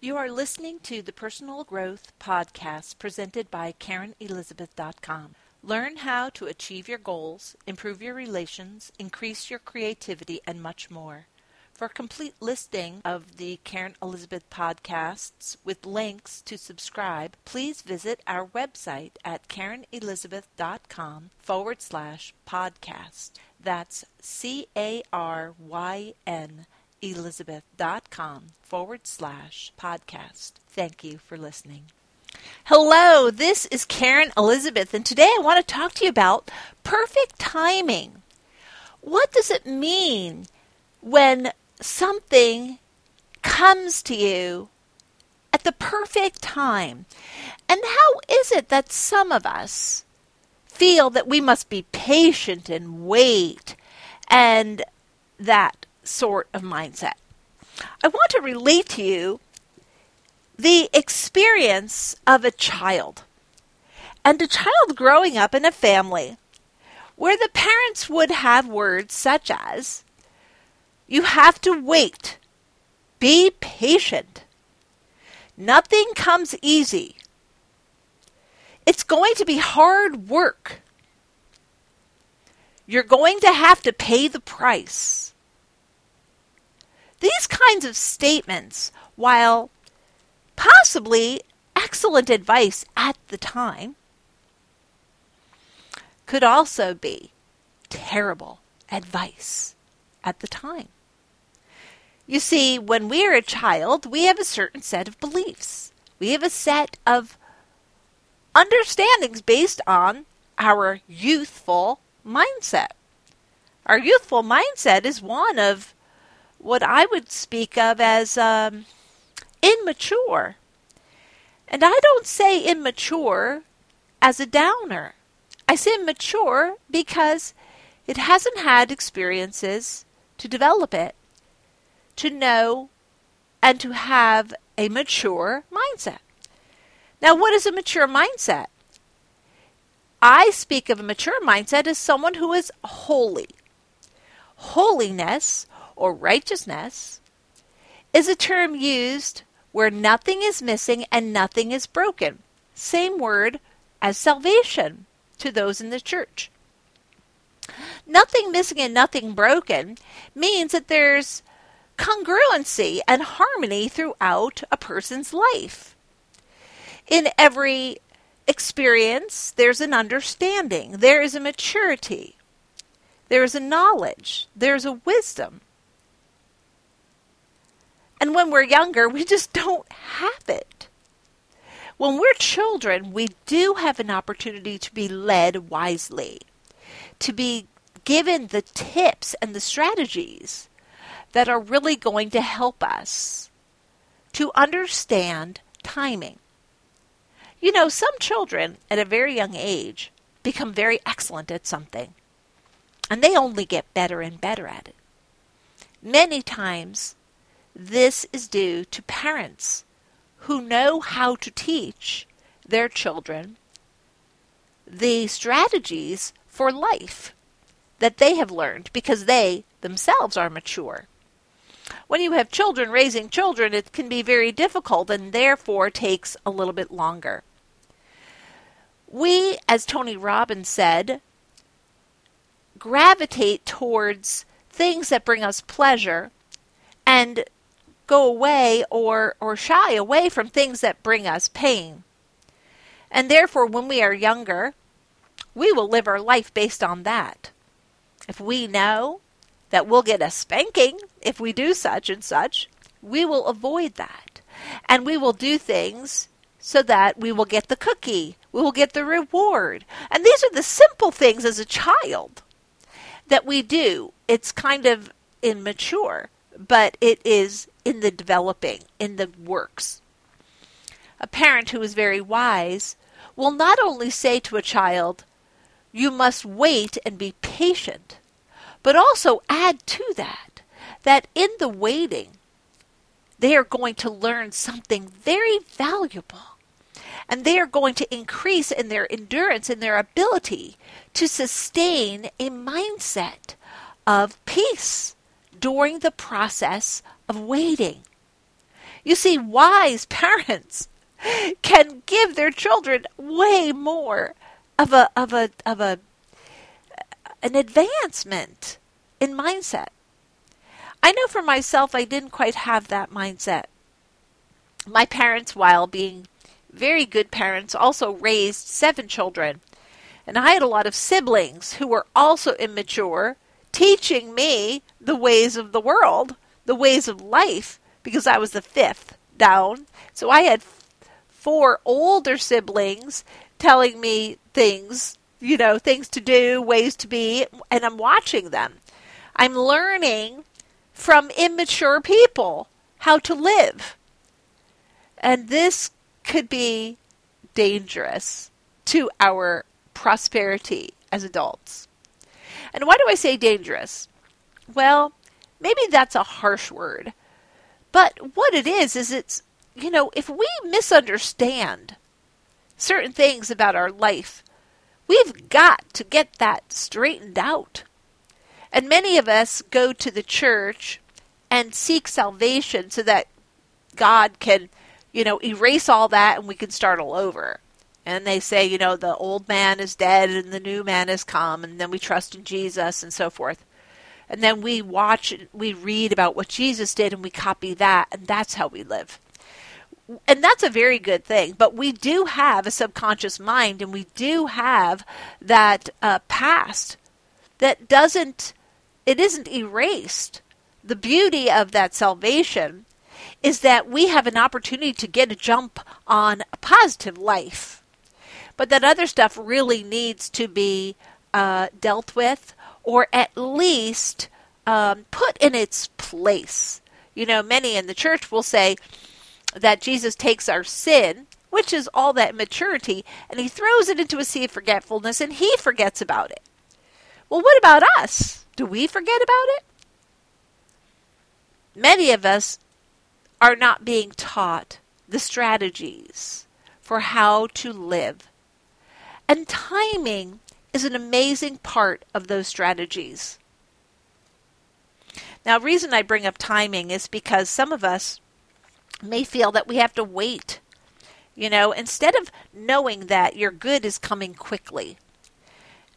You are listening to the Personal Growth Podcast presented by CarynElizabeth.com. Learn how to achieve your goals, improve your relations, increase your creativity, and much more. For a complete listing of the Caryn Elizabeth podcasts with links to subscribe, please visit our website at CarynElizabeth.com forward slash podcast. That's C A R Y N Elizabeth.com forward slash podcast. Thank you for listening. Hello, this is Caryn Elizabeth, and today I want to talk to you about perfect timing. What does it mean when something comes to you at the perfect time? And how is it that some of us feel that we must be patient and wait and that sort of mindset? I want to relate to you the experience of a child and a child growing up in a family where the parents would have words such as, You have to wait, be patient, nothing comes easy, it's going to be hard work, you're going to have to pay the price. These kinds of statements, while possibly excellent advice at the time, could also be terrible advice at the time. You see, when we are a child, we have a certain set of beliefs. We have a set of understandings based on our youthful mindset. Our youthful mindset is one of what I would speak of as um, immature. And I don't say immature as a downer. I say immature because it hasn't had experiences to develop it, to know, and to have a mature mindset. Now, what is a mature mindset? I speak of a mature mindset as someone who is holy. Holiness or righteousness is a term used where nothing is missing and nothing is broken. Same word as salvation to those in the church. Nothing missing and nothing broken means that there's congruency and harmony throughout a person's life. In every experience, there's an understanding, there is a maturity, there is a knowledge, there's a wisdom. And when we're younger, we just don't have it. When we're children, we do have an opportunity to be led wisely, to be given the tips and the strategies that are really going to help us to understand timing. You know, some children at a very young age become very excellent at something, and they only get better and better at it. Many times, this is due to parents who know how to teach their children the strategies for life that they have learned because they themselves are mature. When you have children raising children, it can be very difficult and therefore takes a little bit longer. We, as Tony Robbins said, gravitate towards things that bring us pleasure and go away or, or shy away from things that bring us pain. And therefore, when we are younger, we will live our life based on that. If we know that we'll get a spanking if we do such and such, we will avoid that. And we will do things so that we will get the cookie, we will get the reward. And these are the simple things as a child that we do. It's kind of immature, but it is in the developing, in the works. A parent who is very wise will not only say to a child, You must wait and be patient, but also add to that, that in the waiting, they are going to learn something very valuable. And they are going to increase in their endurance and their ability to sustain a mindset of peace during the process of waiting. You see, wise parents can give their children way more of a of a of a an advancement in mindset. I know for myself I didn't quite have that mindset. My parents, while being very good parents, also raised seven children. And I had a lot of siblings who were also immature, teaching me the ways of the world, the ways of life, because I was the fifth down. So I had four older siblings telling me things, you know, things to do, ways to be, and I'm watching them. I'm learning from immature people how to live. And this could be dangerous to our prosperity as adults. And why do I say dangerous? Well, maybe that's a harsh word. But what it is, is it's, you know, if we misunderstand certain things about our life, we've got to get that straightened out. And many of us go to the church and seek salvation so that God can, you know, erase all that and we can start all over. And they say, you know, the old man is dead and the new man has come, and then we trust in Jesus and so forth. And then we watch, we read about what Jesus did and we copy that, and that's how we live. And that's a very good thing. But we do have a subconscious mind and we do have that uh, past that doesn't, it isn't erased. The beauty of that salvation is that we have an opportunity to get a jump on a positive life. But that other stuff really needs to be uh, dealt with or at least um, put in its place. You know, many in the church will say that Jesus takes our sin, which is all that maturity, and he throws it into a sea of forgetfulness and he forgets about it. Well, what about us? Do we forget about it? Many of us are not being taught the strategies for how to live. And timing is an amazing part of those strategies. Now, reason I bring up timing is because some of us may feel that we have to wait. You know, instead of knowing that your good is coming quickly.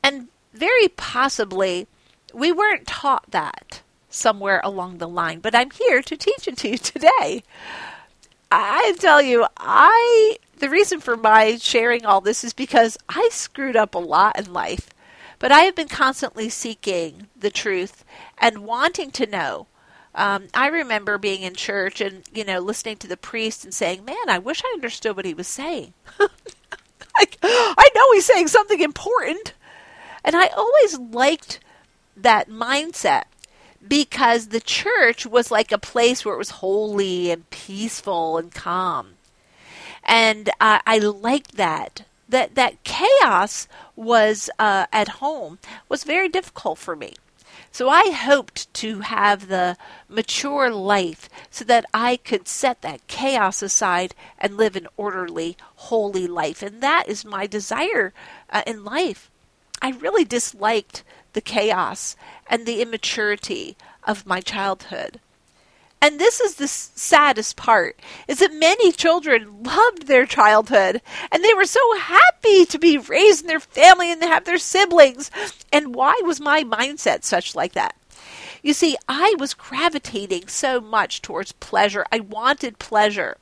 And very possibly, we weren't taught that somewhere along the line, but I'm here to teach it to you today. I tell you, I the reason for my sharing all this is because I screwed up a lot in life, but I have been constantly seeking the truth and wanting to know. Um, I remember being in church and you know listening to the priest and saying, "Man, I wish I understood what he was saying." like, I know he's saying something important, and I always liked that mindset because the church was like a place where it was holy and peaceful and calm and uh, I liked that. That that chaos was uh, at home was very difficult for me. So I hoped to have the mature life so that I could set that chaos aside and live an orderly, holy life. And that is my desire uh, in life. I really disliked the chaos and the immaturity of my childhood. And this is the saddest part is that many children loved their childhood and they were so happy to be raised in their family and to have their siblings. And why was my mindset such like that? You see, I was gravitating so much towards pleasure. I wanted pleasure.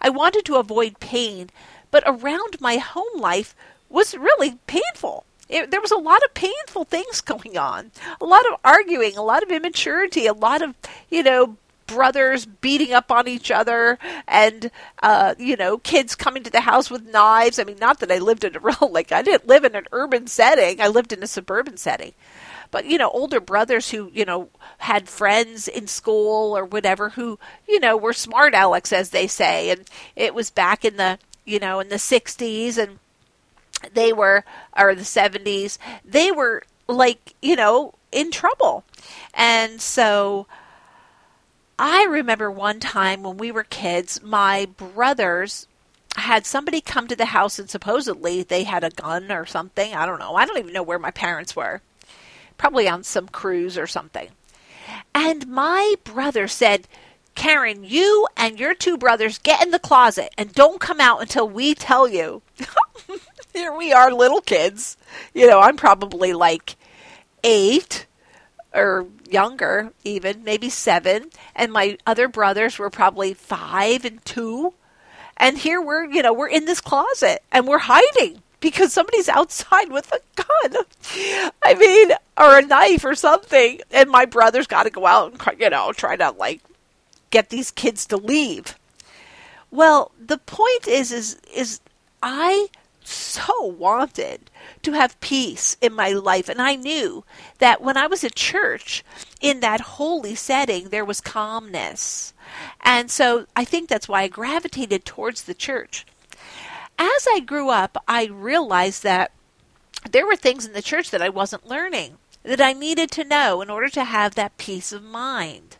I wanted to avoid pain, but around my home life was really painful. It, there was a lot of painful things going on, a lot of arguing, a lot of immaturity, a lot of, you know, brothers beating up on each other and uh, you know kids coming to the house with knives. I mean not that i lived in a real like i didn't live in an urban setting. I lived in a suburban setting. But you know older brothers who you know had friends in school or whatever who you know were smart alex as they say. And it was back in the you know in the 60s and they were or the 70s they were like you know in trouble. And so I remember one time when we were kids, my brothers had somebody come to the house and supposedly they had a gun or something. I don't know. I don't even know where my parents were. Probably on some cruise or something. And my brother said, Caryn, you and your two brothers get in the closet and don't come out until we tell you. Here we are, little kids. You know, I'm probably like eight or younger, even, maybe seven. And my other brothers were probably five and two. And here we're, you know, we're in this closet and we're hiding because somebody's outside with a gun. I mean, or a knife or something. And my brother's got to go out and, you know, try to like get these kids to leave. Well, the point is, is, is I so wanted to have peace in my life. And I knew that when I was at church, in that holy setting, there was calmness. And so I think that's why I gravitated towards the church. As I grew up, I realized that there were things in the church that I wasn't learning, that I needed to know in order to have that peace of mind.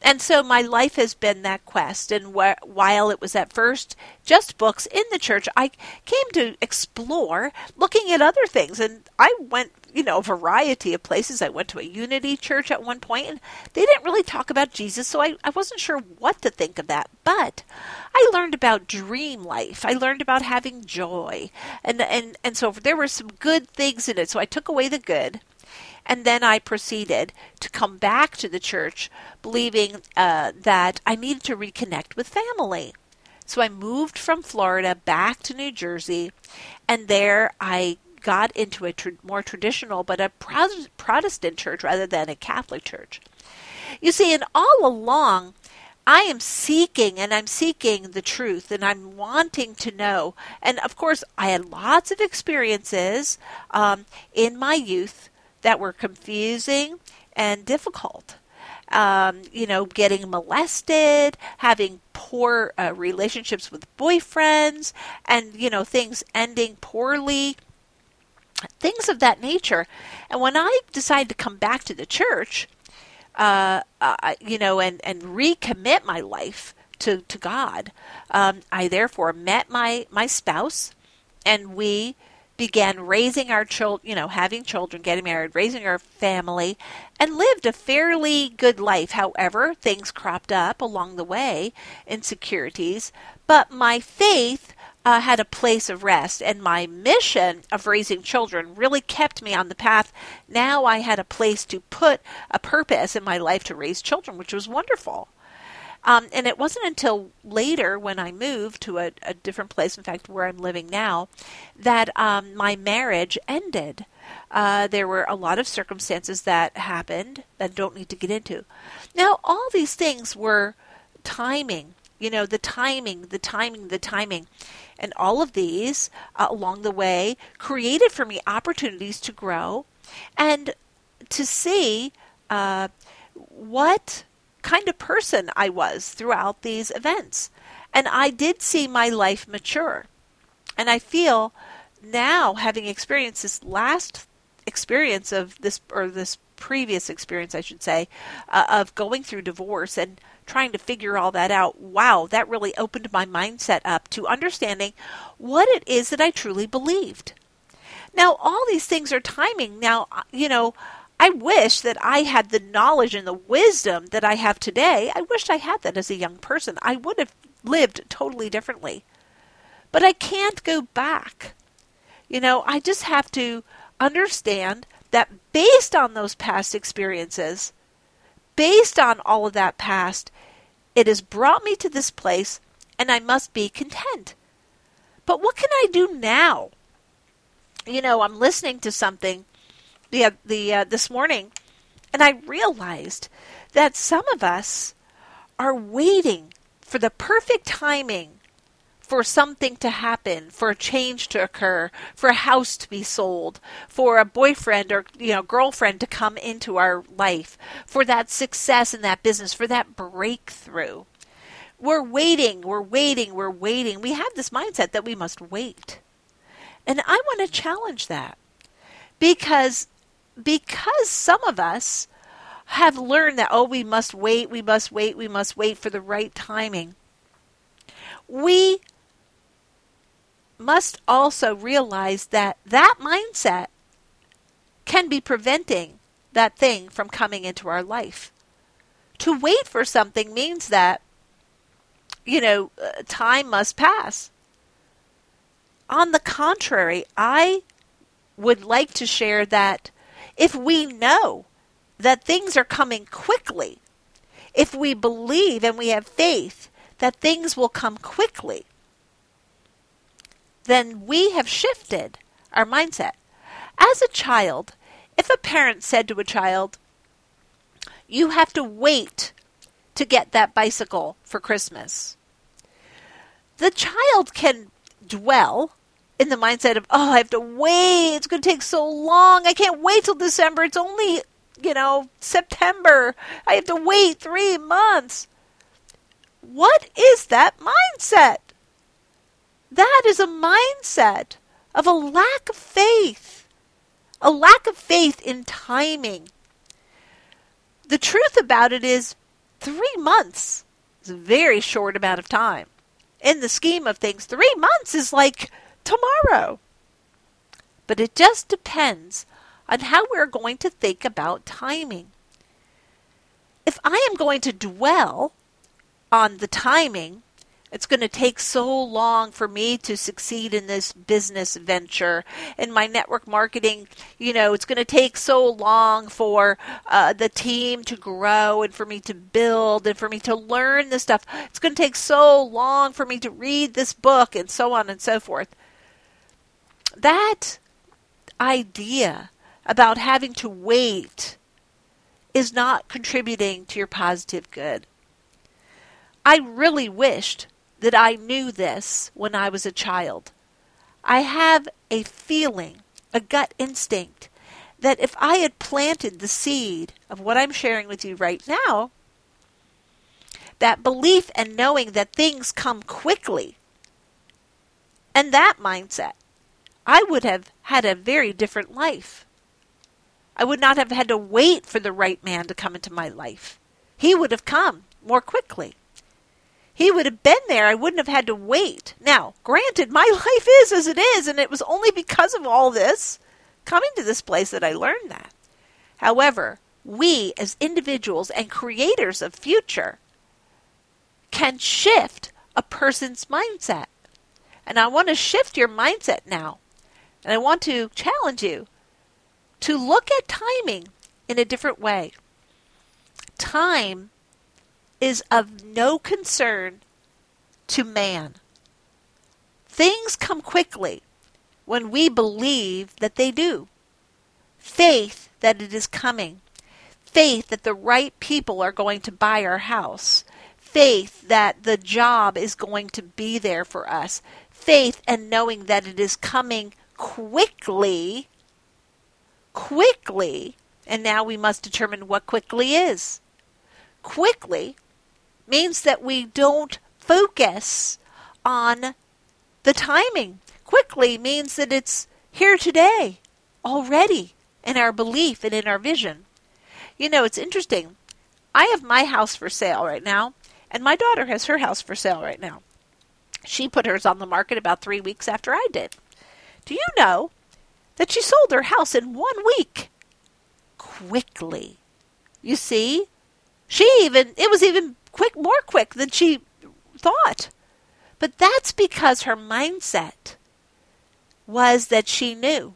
And so my life has been that quest. And wh- while it was at first just books in the church, I came to explore looking at other things. And I went, you know, a variety of places. I went to a Unity church at one point, and they didn't really talk about Jesus, so I, I wasn't sure what to think of that. But I learned about dream life. I learned about having joy. And, and, and so there were some good things in it. So I took away the good and then I proceeded to come back to the church believing uh, that I needed to reconnect with family. So I moved from Florida back to New Jersey, and there I got into a tr- more traditional but a Protestant church rather than a Catholic church. You see, and all along, I am seeking and I'm seeking the truth and I'm wanting to know. And of course, I had lots of experiences um, in my youth that were confusing and difficult. Um, you know, getting molested, having poor uh, relationships with boyfriends, and, you know, things ending poorly, things of that nature. And when I decided to come back to the church, uh, uh, you know, and, and recommit my life to, to God, um, I therefore met my, my spouse, and we began raising our children, you know, having children, getting married, raising our family, and lived a fairly good life. However, things cropped up along the way, insecurities, but my faith uh, had a place of rest, and my mission of raising children really kept me on the path. Now I had a place to put a purpose in my life to raise children, which was wonderful. Um, and it wasn't until later when I moved to a, a different place, in fact, where I'm living now, that um, my marriage ended. Uh, there were a lot of circumstances that happened that I don't need to get into. Now, all these things were timing, you know, the timing, the timing, the timing. And all of these uh, along the way created for me opportunities to grow and to see uh, what kind of person I was throughout these events. And I did see my life mature. And I feel now, having experienced this last experience of this, or this previous experience, I should say, uh, of going through divorce and trying to figure all that out, wow, that really opened my mindset up to understanding what it is that I truly believed. Now, all these things are timing. Now, uh, you know, I wish that I had the knowledge and the wisdom that I have today. I wish I had that as a young person. I would have lived totally differently. But I can't go back. You know, I just have to understand that based on those past experiences, based on all of that past, it has brought me to this place and I must be content. But what can I do now? You know, I'm listening to something the the uh, this morning, and I realized that some of us are waiting for the perfect timing for something to happen, for a change to occur, for a house to be sold, for a boyfriend or you know girlfriend to come into our life, for that success in that business, for that breakthrough. We're waiting, we're waiting, we're waiting. We have this mindset that we must wait. And I want to challenge that. Because because some of us have learned that, oh, we must wait, we must wait, we must wait for the right timing, we must also realize that that mindset can be preventing that thing from coming into our life. To wait for something means that, you know, uh, time must pass. On the contrary, I would like to share that if we know that things are coming quickly, if we believe and we have faith that things will come quickly, then we have shifted our mindset. As a child, if a parent said to a child, You have to wait to get that bicycle for Christmas, the child can dwell in the mindset of, Oh, I have to wait. It's going to take so long. I can't wait till December. It's only, you know, September. I have to wait three months. What is that mindset? That is a mindset of a lack of faith a lack of faith in timing. The truth about it is, three months is a very short amount of time. In the scheme of things, three months is like tomorrow. But it just depends on how we're going to think about timing. If I am going to dwell on the timing, it's going to take so long for me to succeed in this business venture. In my network marketing, you know, it's going to take so long for uh, the team to grow and for me to build and for me to learn this stuff. It's going to take so long for me to read this book and so on and so forth. That idea about having to wait is not contributing to your positive good. I really wished that I knew this when I was a child. I have a feeling, a gut instinct, that if I had planted the seed of what I'm sharing with you right now, that belief and knowing that things come quickly, and that mindset, I would have had a very different life. I would not have had to wait for the right man to come into my life. He would have come more quickly he would have been there. I wouldn't have had to wait. Now, granted, my life is as it is, and it was only because of all this coming to this place that I learned that. However, we as individuals and creators of future can shift a person's mindset. And I want to shift your mindset now. And I want to challenge you to look at timing in a different way. Time is of no concern to man. Things come quickly when we believe that they do. Faith that it is coming. Faith that the right people are going to buy our house. Faith that the job is going to be there for us. Faith and knowing that it is coming quickly. Quickly. And now we must determine what quickly is. Quickly means that we don't focus on the timing. Quickly means that it's here today, already, in our belief and in our vision. You know, it's interesting. I have my house for sale right now, and my daughter has her house for sale right now. She put hers on the market about three weeks after I did. Do you know that she sold her house in one week? Quickly. You see? She even, it was even quick, more quick than she thought. But that's because her mindset was that she knew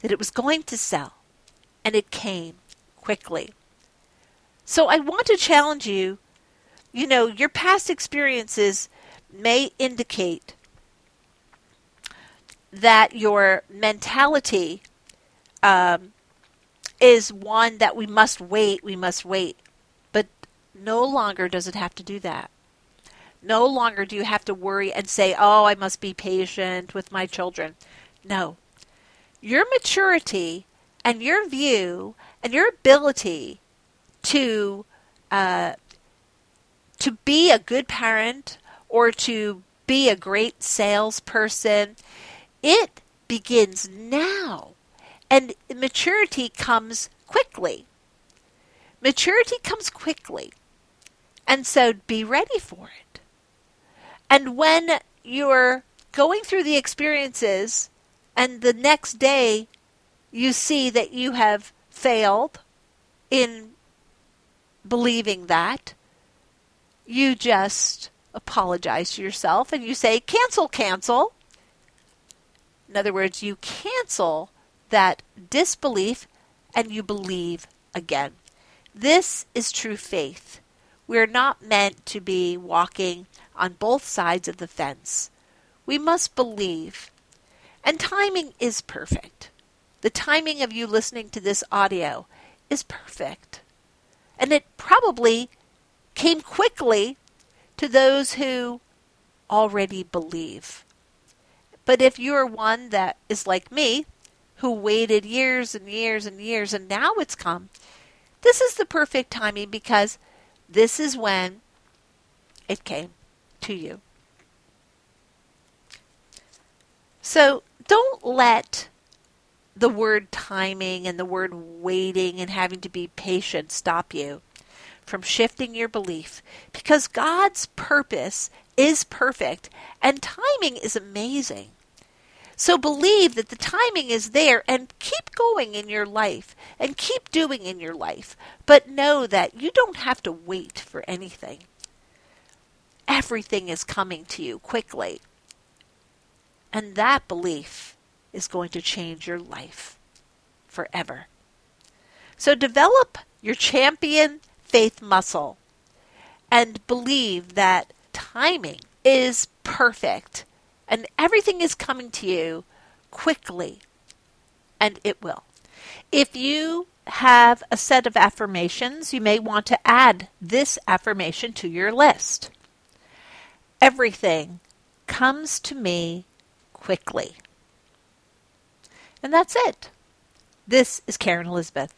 that it was going to sell and it came quickly. So I want to challenge you. You know, your past experiences may indicate that your mentality um, is one that we must wait, we must wait. But no longer does it have to do that. No longer do you have to worry and say, oh, I must be patient with my children. No. Your maturity and your view and your ability to uh, to be a good parent or to be a great salesperson, it begins now. And maturity comes quickly. Maturity comes quickly. And so be ready for it. And when you're going through the experiences and the next day you see that you have failed in believing that, you just apologize to yourself and you say, cancel, cancel. In other words, you cancel that disbelief and you believe again. This is true faith. We're not meant to be walking on both sides of the fence. We must believe. And timing is perfect. The timing of you listening to this audio is perfect. And it probably came quickly to those who already believe. But if you're one that is like me, who waited years and years and years and now it's come, this is the perfect timing because this is when it came to you. So don't let the word timing and the word waiting and having to be patient stop you from shifting your belief because God's purpose is perfect and timing is amazing. So believe that the timing is there and keep going in your life and keep doing in your life. But know that you don't have to wait for anything. Everything is coming to you quickly. And that belief is going to change your life forever. So develop your champion faith muscle and believe that timing is perfect and everything is coming to you quickly, and it will. If you have a set of affirmations, you may want to add this affirmation to your list. Everything comes to me quickly. And that's it. This is Caryn Elizabeth.